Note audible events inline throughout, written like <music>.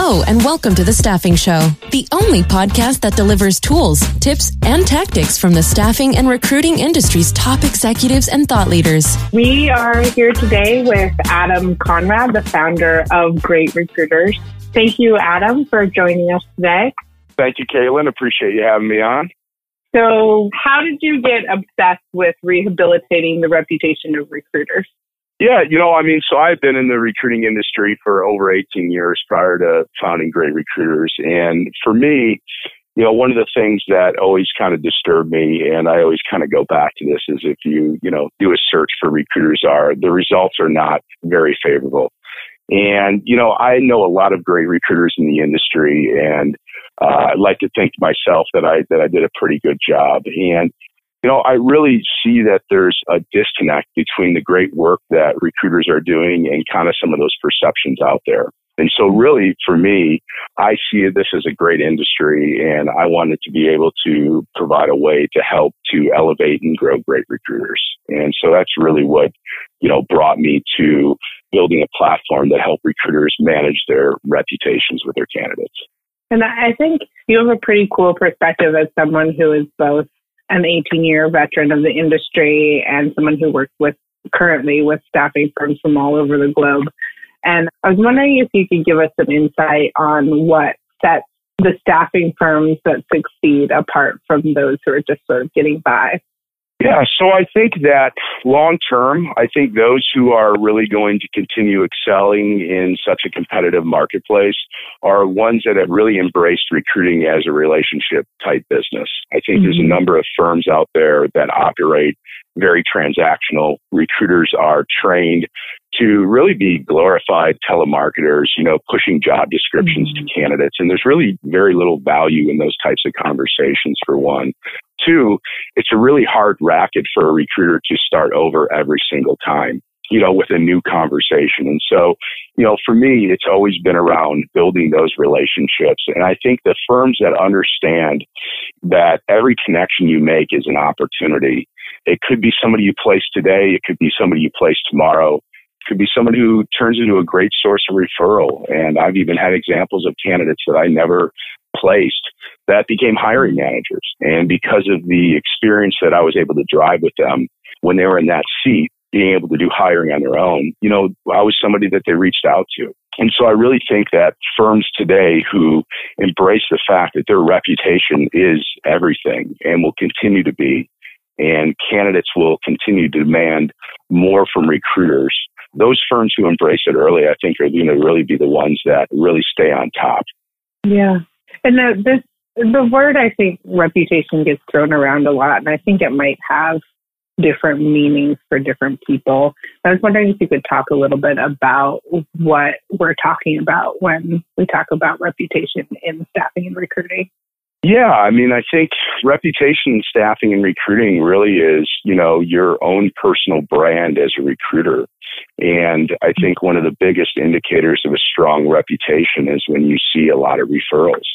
Hello, and welcome to The Staffing Show, the only podcast that delivers tools, tips, and tactics from the staffing and recruiting industry's top executives and thought leaders. We are here today with Adam Conrad, the founder of Great Recruiters. Thank you, Adam, for joining us today. Thank you, Caitlin. Appreciate you having me on. So, how did you get obsessed with rehabilitating the reputation of recruiters? Yeah, you know, I mean, so I've been in the recruiting industry for over 18 years prior to founding Great Recruiters. And for me, you know, one of the things that always kind of disturbed me, and I always kind of go back to this, is if you, you know, do a search for recruiters are, the results are not very favorable. And, you know, I know a lot of great recruiters in the industry and, uh, I'd like to think myself that I, that I did a pretty good job. And, you know, I really see that there's a disconnect between the great work that recruiters are doing and kind of some of those perceptions out there. And so really for me, I see this as a great industry and I wanted to be able to provide a way to help to elevate and grow great recruiters. And so that's really what, you know, brought me to building a platform that help recruiters manage their reputations with their candidates. And I think you have a pretty cool perspective as someone who is both an 18 year veteran of the industry and someone who works with currently with staffing firms from all over the globe. And I was wondering if you could give us some insight on what sets the staffing firms that succeed apart from those who are just sort of getting by. Yeah, so I think that long term, I think those who are really going to continue excelling in such a competitive marketplace are ones that have really embraced recruiting as a relationship type business. I think mm-hmm. there's a mm-hmm. number of firms out there that operate very transactional. Recruiters are trained to really be glorified telemarketers, you know, pushing job descriptions mm-hmm. to candidates. And there's really very little value in those types of conversations for one. Two, it's a really hard racket for a recruiter to start over every single time, you know, with a new conversation. And so, you know, for me, it's always been around building those relationships. And I think the firms that understand that every connection you make is an opportunity. It could be somebody you place today. It could be somebody you place tomorrow. Could be someone who turns into a great source of referral. And I've even had examples of candidates that I never placed that became hiring managers. And because of the experience that I was able to drive with them when they were in that seat, being able to do hiring on their own, you know, I was somebody that they reached out to. And so I really think that firms today who embrace the fact that their reputation is everything and will continue to be, and candidates will continue to demand more from recruiters. Those firms who embrace it early, I think, are going to really be the ones that really stay on top. Yeah. And the, this the word I think reputation gets thrown around a lot, and I think it might have different meanings for different people. I was wondering if you could talk a little bit about what we're talking about when we talk about reputation in staffing and recruiting. Yeah, I mean, I think reputation staffing and recruiting really is, you know, your own personal brand as a recruiter. And I think one of the biggest indicators of a strong reputation is when you see a lot of referrals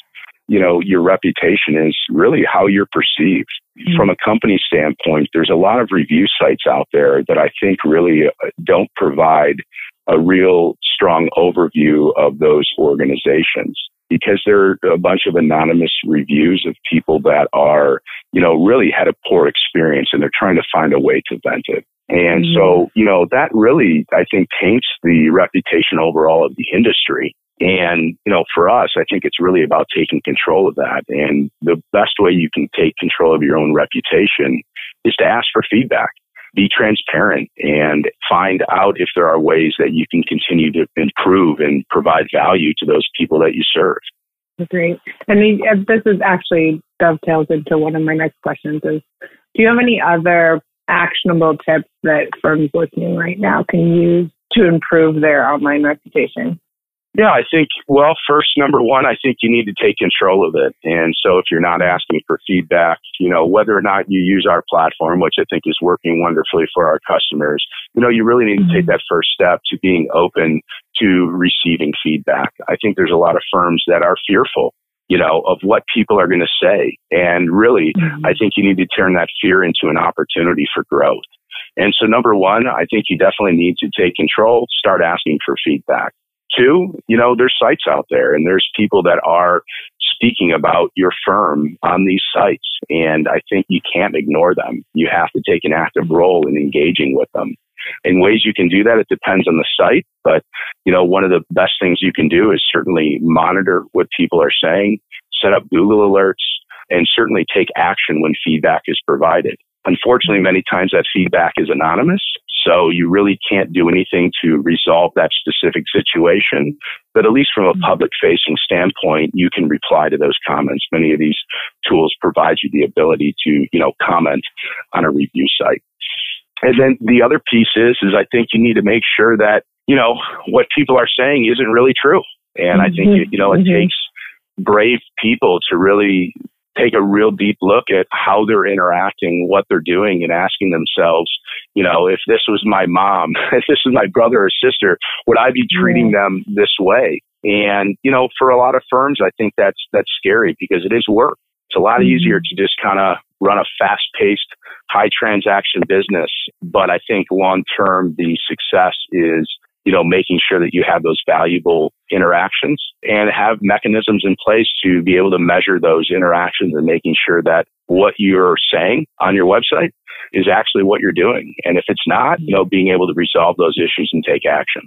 you know, your reputation is really how you're perceived. Mm-hmm. From a company standpoint, there's a lot of review sites out there that I think really uh, don't provide a real strong overview of those organizations because they're a bunch of anonymous reviews of people that are, you know, really had a poor experience and they're trying to find a way to vent it. And mm-hmm. so, you know, that really, I think, taints the reputation overall of the industry. And, you know, for us, I think it's really about taking control of that. And the best way you can take control of your own reputation is to ask for feedback. Be transparent and find out if there are ways that you can continue to improve and provide value to those people that you serve. Great. And uh, this is actually dovetails into one of my next questions is, do you have any other actionable tips that firms listening right now can use to improve their online reputation? Yeah, I think, well, first, number one, I think you need to take control of it. And so if you're not asking for feedback, you know, whether or not you use our platform, which I think is working wonderfully for our customers, you know, you really need to take mm-hmm. that first step to being open to receiving feedback. I think there's a lot of firms that are fearful you know, of what people are going to say. And really, mm-hmm. I think you need to turn that fear into an opportunity for growth. And so number one, I think you definitely need to take control, start asking for feedback. Two, you know, there's sites out there and there's people that are speaking about your firm on these sites. And I think you can't ignore them. You have to take an active role in engaging with them. In ways you can do that, it depends on the site. But, you know, one of the best things you can do is certainly monitor what people are saying, set up Google alerts, and certainly take action when feedback is provided. Unfortunately, many times that feedback is anonymous. So you really can't do anything to resolve that specific situation. But at least from a public facing standpoint, you can reply to those comments. Many of these tools provide you the ability to, you know, comment on a review site. And then the other piece is, is I think you need to make sure that, you know, what people are saying isn't really true. And I think, mm-hmm. you know, it mm-hmm. takes brave people to really take a real deep look at how they're interacting, what they're doing, and asking themselves, you know, if this was my mom, <laughs> if this was my brother or sister, would I be treating them this way? And, you know, for a lot of firms, I think that's, that's scary because it is work. It's a lot mm-hmm. easier to just kind of run a fast paced, high transaction business. But I think long term, the success is you know, making sure that you have those valuable interactions and have mechanisms in place to be able to measure those interactions and making sure that what you're saying on your website is actually what you're doing. And if it's not, you know, being able to resolve those issues and take action.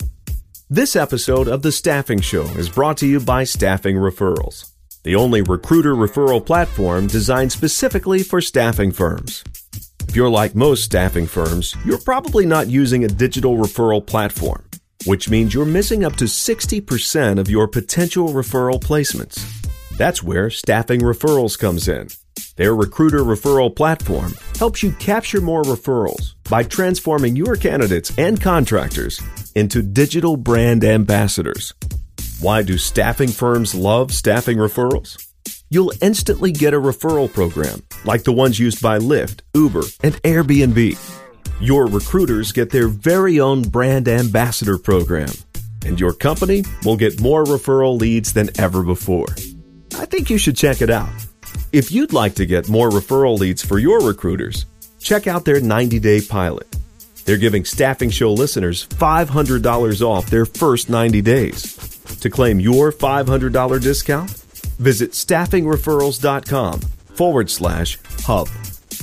This episode of The Staffing Show is brought to you by Staffing Referrals, the only recruiter referral platform designed specifically for staffing firms. If you're like most staffing firms, you're probably not using a digital referral platform which means you're missing up to 60% of your potential referral placements. That's where Staffing Referrals comes in. Their recruiter referral platform helps you capture more referrals by transforming your candidates and contractors into digital brand ambassadors. Why do staffing firms love staffing referrals? You'll instantly get a referral program like the ones used by Lyft, Uber, and Airbnb your recruiters get their very own brand ambassador program, and your company will get more referral leads than ever before. I think you should check it out. If you'd like to get more referral leads for your recruiters, check out their 90 day pilot. They're giving Staffing Show listeners $500 off their first 90 days. To claim your $500 discount, visit staffingreferrals.com forward slash hub.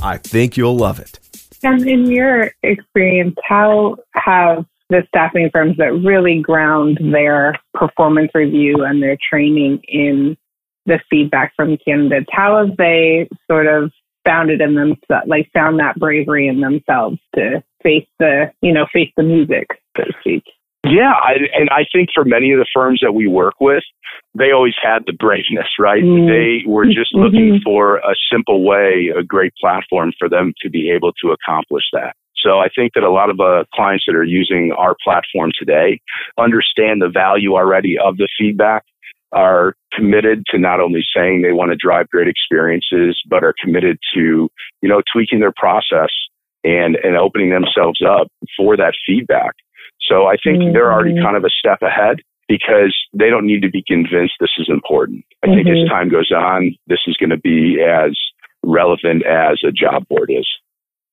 I think you'll love it. And in your experience, how have the staffing firms that really ground their performance review and their training in the feedback from candidates, how have they sort of found it in themselves, like found that bravery in themselves to face the, you know, face the music, so to speak? Yeah, I, and I think for many of the firms that we work with, they always had the braveness, right? Mm. They were just mm-hmm. looking for a simple way, a great platform for them to be able to accomplish that. So I think that a lot of uh, clients that are using our platform today understand the value already of the feedback, are committed to not only saying they want to drive great experiences, but are committed to, you know, tweaking their process and, and opening themselves up for that feedback. So I think mm-hmm. they're already mm-hmm. kind of a step ahead because they don't need to be convinced this is important. I mm-hmm. think as mm-hmm. time goes on, this is going to be as relevant as a job board is.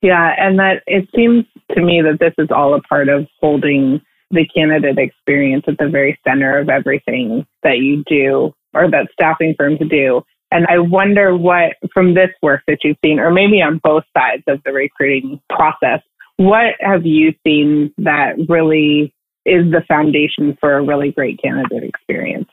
Yeah, and that it seems to me that this is all a part of holding the candidate experience at the very center of everything that you do or that staffing firms do. And I wonder what, from this work that you've seen, or maybe on both sides of the recruiting process, what have you seen that really is the foundation for a really great candidate experience?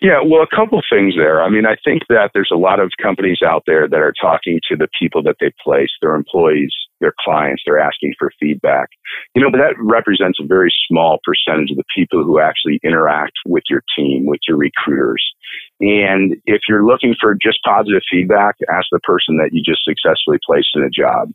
Yeah, well, a couple things there. I mean, I think that there's a lot of companies out there that are talking to the people that they place, their employees, their clients. They're asking for feedback. You know, but that represents a very small percentage of the people who actually interact with your team, with your recruiters. And if you're looking for just positive feedback, ask the person that you just successfully placed in a job.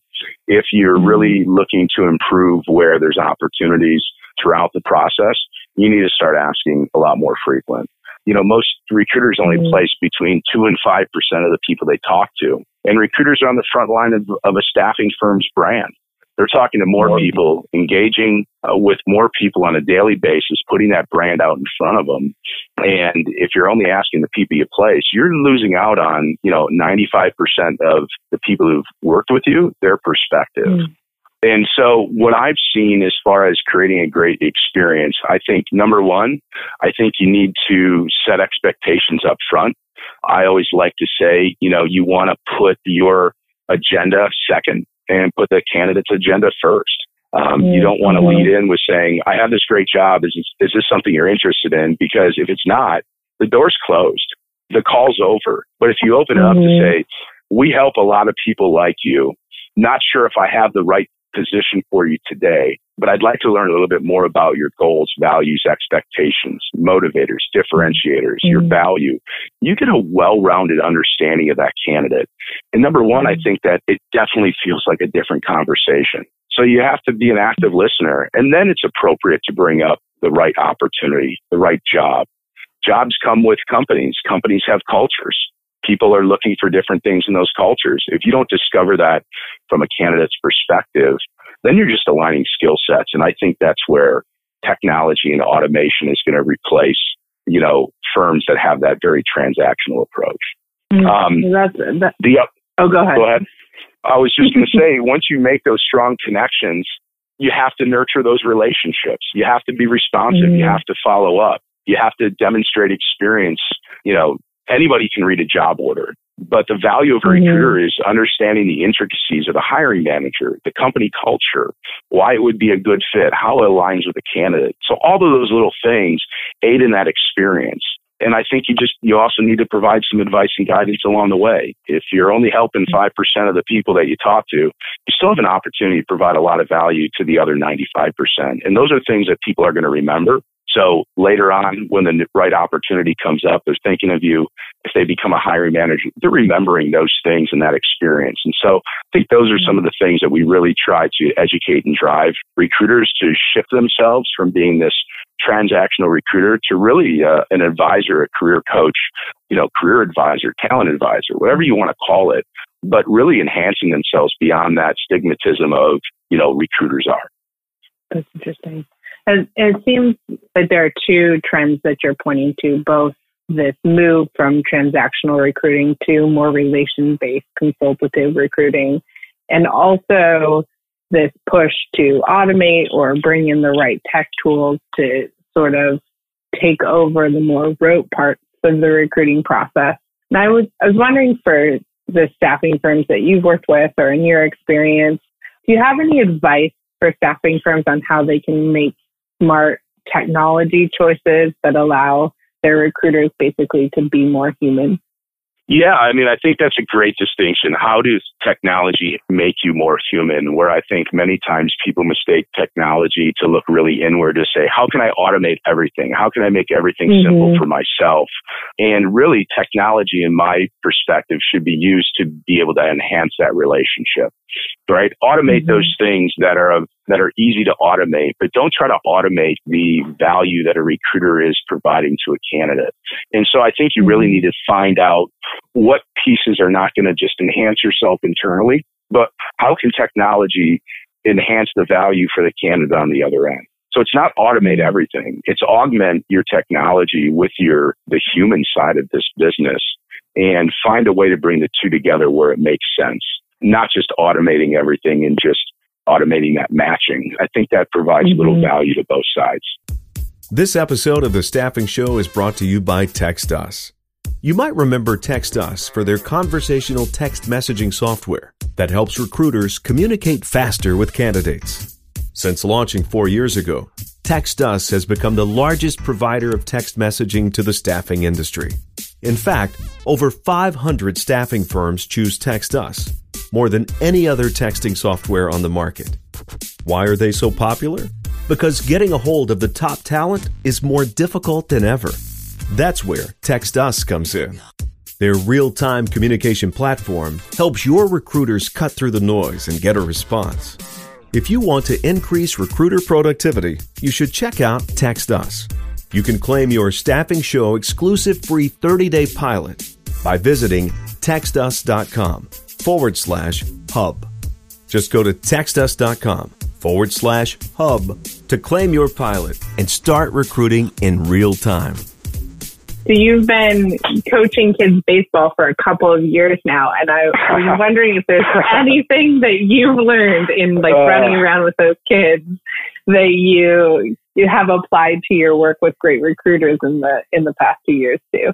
If you're really looking to improve where there's opportunities throughout the process, you need to start asking a lot more frequent. You know, most recruiters only mm-hmm. place between two and five percent of the people they talk to. And recruiters are on the front line of, of a staffing firm's brand. They're talking to more, more people, people, engaging uh, with more people on a daily basis, putting that brand out in front of them. And if you're only asking the people you place, you're losing out on, you know, 95% of the people who've worked with you, their perspective. Mm. And so what I've seen as far as creating a great experience, I think number one, I think you need to set expectations up front. I always like to say, you know, you want to put your agenda second and put the candidate's agenda first. Um, you don't want to mm-hmm. lead in with saying, I have this great job. Is this, is this something you're interested in? Because if it's not, the door's closed. The call's over. But if you open it up mm-hmm. to say, we help a lot of people like you, not sure if I have the right position for you today, but I'd like to learn a little bit more about your goals, values, expectations, motivators, differentiators, mm-hmm. your value. You get a well-rounded understanding of that candidate. And number one, I mm-hmm. think that it definitely feels like a different conversation. So you have to be an active listener and then it's appropriate to bring up the right opportunity, the right job. Jobs come with companies. Companies have cultures people are looking for different things in those cultures. If you don't discover that from a candidate's perspective, then you're just aligning skill sets. And I think that's where technology and automation is going to replace, you know, firms that have that very transactional approach. Mm-hmm. Um, that's, that, the, oh, go ahead. Go ahead. I was just going to say, <laughs> once you make those strong connections, you have to nurture those relationships. You have to be responsive. Mm-hmm. You have to follow up. You have to demonstrate experience, you know, anybody can read a job order. But the value of a mm-hmm. recruiter is understanding the intricacies of the hiring manager, the company culture, why it would be a good fit, how it aligns with the candidate. So all of those little things aid in that experience. And I think you just, you also need to provide some advice and guidance along the way. If you're only helping 5% of the people that you talk to, you still have an opportunity to provide a lot of value to the other 95%. And those are things that people are going to remember. So later on, when the right opportunity comes up, they're thinking of you. If they become a hiring manager, they're remembering those things and that experience. And so I think those are some of the things that we really try to educate and drive recruiters to shift themselves from being this transactional recruiter to really uh, an advisor, a career coach, you know, career advisor, talent advisor, whatever you want to call it, but really enhancing themselves beyond that stigmatism of, you know, recruiters are. That's interesting. And it seems that there are two trends that you're pointing to, both this move from transactional recruiting to more relation based consultative recruiting, and also this push to automate or bring in the right tech tools to sort of take over the more rote parts of the recruiting process. And I was I was wondering for the staffing firms that you've worked with or in your experience, do you have any advice for staffing firms on how they can make smart technology choices that allow their recruiters basically to be more human. Yeah, I mean, I think that's a great distinction. How does technology make you more human? Where I think many times people mistake technology to look really inward to say, how can I automate everything? How can I make everything mm-hmm. simple for myself? And really, technology, in my perspective, should be used to be able to enhance that relationship, right? Automate mm-hmm. those things that are that are easy to automate, but don't try to automate the value that a recruiter is providing to a candidate. And so I think you really mm-hmm. need to find out what pieces are not going to just enhance yourself internally, but how can technology enhance the value for the candidate on the other end? So it's not automate everything. It's augment your technology with your, the human side of this business and find a way to bring the two together where it makes sense. Not just automating everything and just automating that matching. I think that provides mm-hmm. little value to both sides. This episode of The Staffing Show is brought to you by TextUs. You might remember TextUs for their conversational text messaging software that helps recruiters communicate faster with candidates. Since launching four years ago, TextUs has become the largest provider of text messaging to the staffing industry. In fact, over 500 staffing firms choose TextUs more than any other texting software on the market. Why are they so popular? Because getting a hold of the top talent is more difficult than ever. That's where TextUs comes in. Their real time communication platform helps your recruiters cut through the noise and get a response. If you want to increase recruiter productivity, you should check out TextUs. You can claim your Staffing Show exclusive free 30 day pilot by visiting textus.com forward slash hub. Just go to textus.com forward slash hub to claim your pilot and start recruiting in real time. So you've been coaching kids baseball for a couple of years now, and I was <laughs> wondering if there's anything that you've learned in like uh, running around with those kids that you you have applied to your work with great recruiters in the in the past two years too.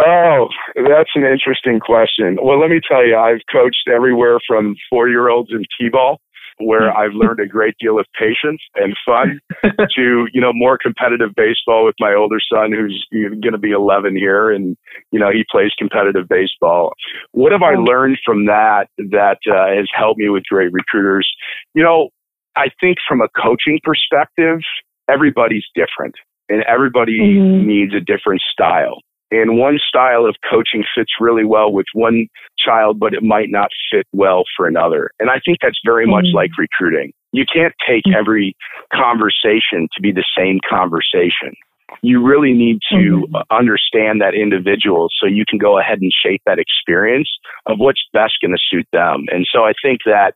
Oh, that's an interesting question. Well, let me tell you, I've coached everywhere from four year olds in T ball where I've learned a great deal of patience and fun <laughs> to, you know, more competitive baseball with my older son who's going to be 11 here and, you know, he plays competitive baseball. What have I learned from that that uh, has helped me with great recruiters? You know, I think from a coaching perspective, everybody's different and everybody mm-hmm. needs a different style. And one style of coaching fits really well with one child, but it might not fit well for another. And I think that's very mm-hmm. much like recruiting. You can't take mm-hmm. every conversation to be the same conversation. You really need to mm-hmm. understand that individual so you can go ahead and shape that experience of what's best going to suit them. And so I think that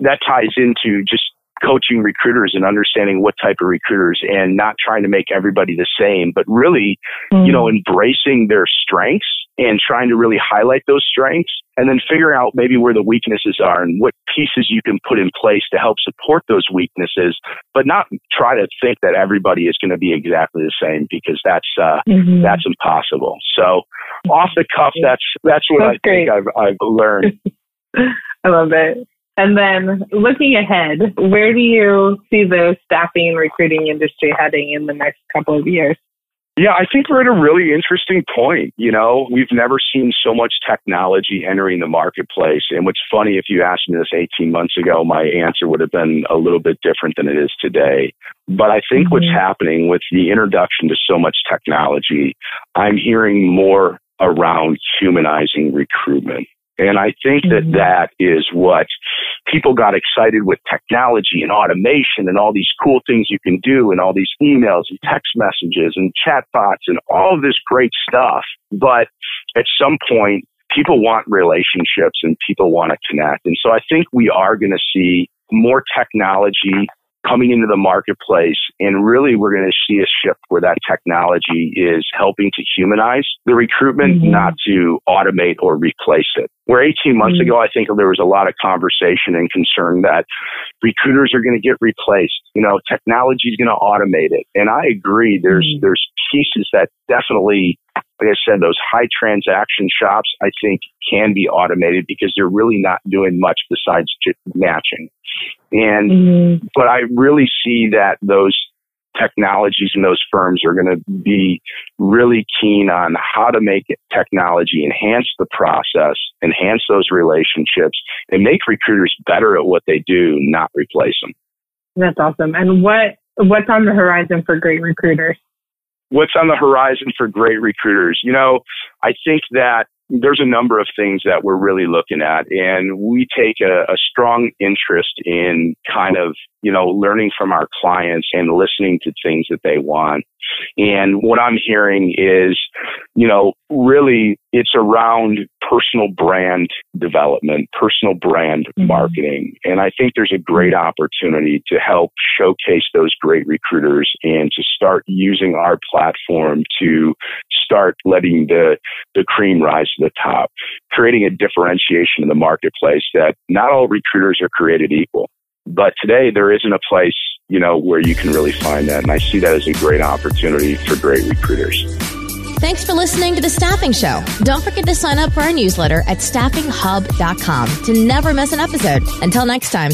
that ties into just coaching recruiters and understanding what type of recruiters and not trying to make everybody the same, but really, mm. you know, mm. embracing their strengths and trying to really highlight those strengths and then figure out maybe where the weaknesses are and what pieces you can put in place to help support those weaknesses, but not try to think that everybody is going to be exactly the same because that's, uh, mm-hmm. that's impossible. So off the cuff, that's, that's what that's I great. think I've, I've learned. <laughs> I love it. And then looking ahead, where do you see the staffing and recruiting industry heading in the next couple of years? Yeah, I think we're at a really interesting point. You know, we've never seen so much technology entering the marketplace. And what's funny, if you asked me this 18 months ago, my answer would have been a little bit different than it is today. But I think mm-hmm. what's happening with the introduction to so much technology, I'm hearing more around humanizing recruitment. And I think that mm-hmm. that is what people got excited with technology and automation and all these cool things you can do and all these emails and text messages and chatbots and all this great stuff. But at some point, people want relationships and people want to connect. And so I think we are going to see more technology coming into the marketplace. And really, we're going to see a shift where that technology is helping to humanize the recruitment, mm-hmm. not to automate or replace it. Where 18 months mm-hmm. ago, I think there was a lot of conversation and concern that recruiters are going to get replaced. You know, technology is going to automate it. And I agree. There's, mm-hmm. there's pieces that definitely like I said, those high transaction shops, I think can be automated because they're really not doing much besides matching. And, mm-hmm. but I really see that those technologies and those firms are going to be really keen on how to make technology enhance the process, enhance those relationships, and make recruiters better at what they do, not replace them. That's awesome. And what what's on the horizon for great recruiters? What's on the horizon for great recruiters? You know, I think that there's a number of things that we're really looking at and we take a, a, strong interest in kind of you know learning from our clients and listening to things that they want and what i'm hearing is you know really it's around personal brand development personal brand mm-hmm. marketing and i think there's a great opportunity to help showcase those great recruiters and to start using our platform to start letting the the cream rise to the top, creating a differentiation in the marketplace that not all recruiters are created equal. But today there isn't a place, you know, where you can really find that. And I see that as a great opportunity for great recruiters. Thanks for listening to The Staffing Show. Don't forget to sign up for our newsletter at staffinghub.com to never miss an episode. Until next time.